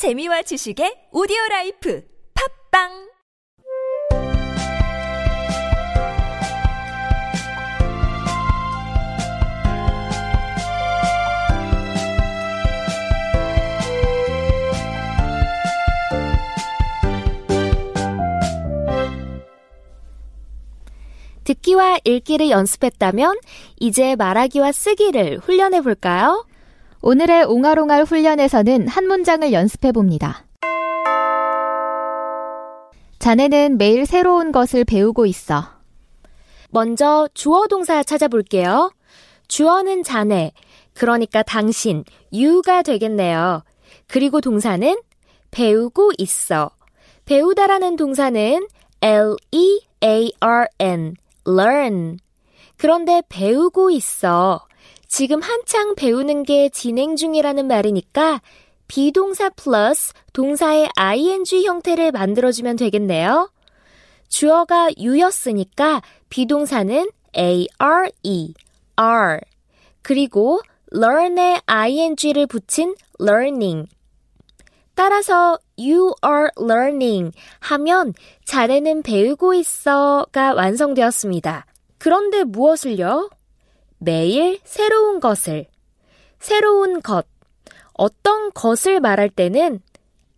재미와 지식의 오디오 라이프 팝빵 듣기와 읽기를 연습했다면 이제 말하기와 쓰기를 훈련해 볼까요? 오늘의 옹알옹알 훈련에서는 한 문장을 연습해 봅니다. 자네는 매일 새로운 것을 배우고 있어. 먼저 주어 동사 찾아볼게요. 주어는 자네, 그러니까 당신, you가 되겠네요. 그리고 동사는 배우고 있어. 배우다라는 동사는 L-E-A-R-N, learn. 그런데 배우고 있어. 지금 한창 배우는 게 진행 중이라는 말이니까 비동사 플러스 동사의 ing 형태를 만들어주면 되겠네요. 주어가 you였으니까 비동사는 are, are. 그리고 learn에 ing를 붙인 learning. 따라서 you are learning 하면 자네는 배우고 있어가 완성되었습니다. 그런데 무엇을요? 매일 새로운 것을, 새로운 것, 어떤 것을 말할 때는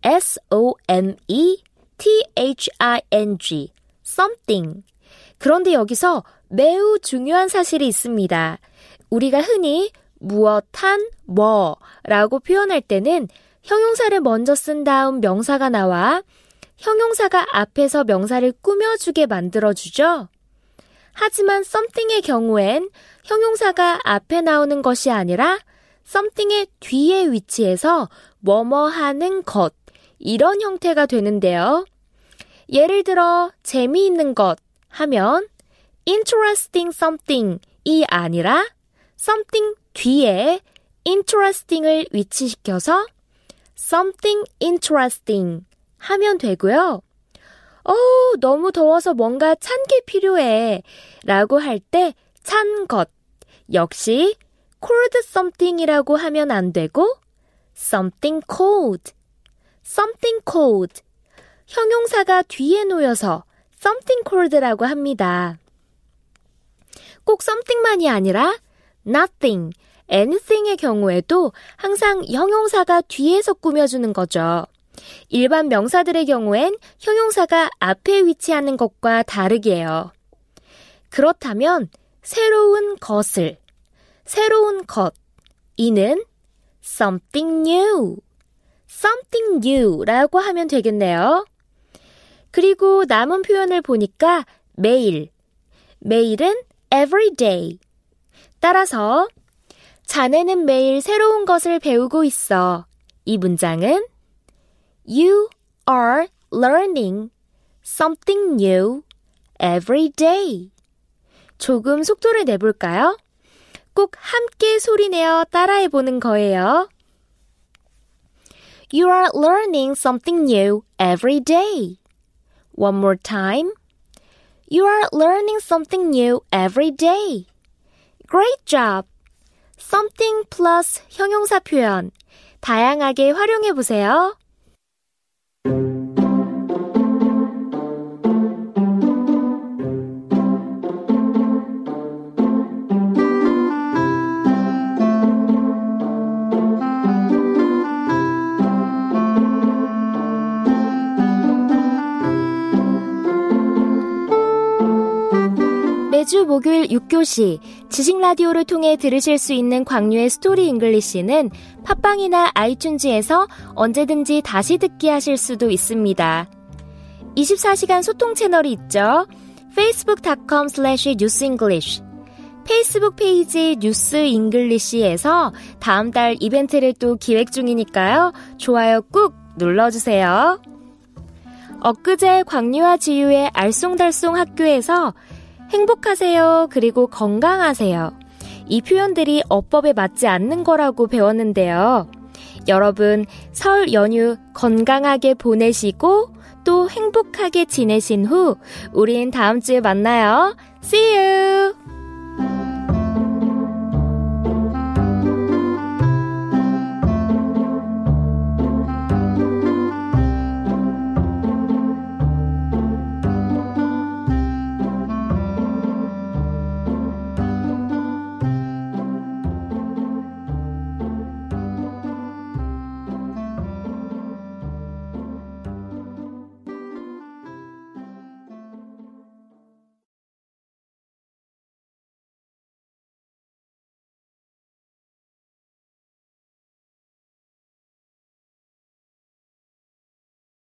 S-O-M-E-T-H-I-N-G, something. 그런데 여기서 매우 중요한 사실이 있습니다. 우리가 흔히 무엇한 뭐 라고 표현할 때는 형용사를 먼저 쓴 다음 명사가 나와 형용사가 앞에서 명사를 꾸며주게 만들어주죠. 하지만 something의 경우엔 형용사가 앞에 나오는 것이 아니라 something의 뒤에 위치해서 뭐뭐 하는 것, 이런 형태가 되는데요. 예를 들어, 재미있는 것 하면 interesting something이 아니라 something 뒤에 interesting을 위치시켜서 something interesting 하면 되고요. 어, 너무 더워서 뭔가 찬 게 필요해. 라고 할 때 찬 것. 역시 cold something이라고 하면 안 되고 something cold. something cold. 형용사가 뒤에 놓여서 something cold라고 합니다. 꼭 something만이 아니라 nothing, anything의 경우에도 항상 형용사가 뒤에서 꾸며주는 거죠. 일반 명사들의 경우엔 형용사가 앞에 위치하는 것과 다르게요. 그렇다면 새로운 것을, 새로운 것, 이는 something new, something new 라고 하면 되겠네요. 그리고 남은 표현을 보니까 매일, 매일은 every day. 따라서 자네는 매일 새로운 것을 배우고 있어. 이 문장은 You are learning something new every day. 조금 속도를 내볼까요? 꼭 함께 소리내어 따라해보는 거예요. You are learning something new every day. One more time. You are learning something new every day. Great job! something plus 형용사 표현 다양하게 활용해 보세요. 매주 목요일 6교시 지식 라디오를 통해 들으실 수 있는 광유의 Story English는 팟빵이나 아이튠즈에서 언제든지 다시 듣기 하실 수도 있습니다. 24시간 소통 채널이 있죠. facebook.com slash newsenglish 페이스북 페이지 News English에서 다음 달 이벤트를 또 기획 중이니까요. 좋아요 꾹 눌러주세요. 엊그제 광유와 지유의 알쏭달쏭 학교에서 행복하세요. 그리고 건강하세요. 이 표현들이 어법에 맞지 않는 거라고 배웠는데요. 여러분, 설 연휴 건강하게 보내시고 또 행복하게 지내신 후 우린 다음 주에 만나요. See you!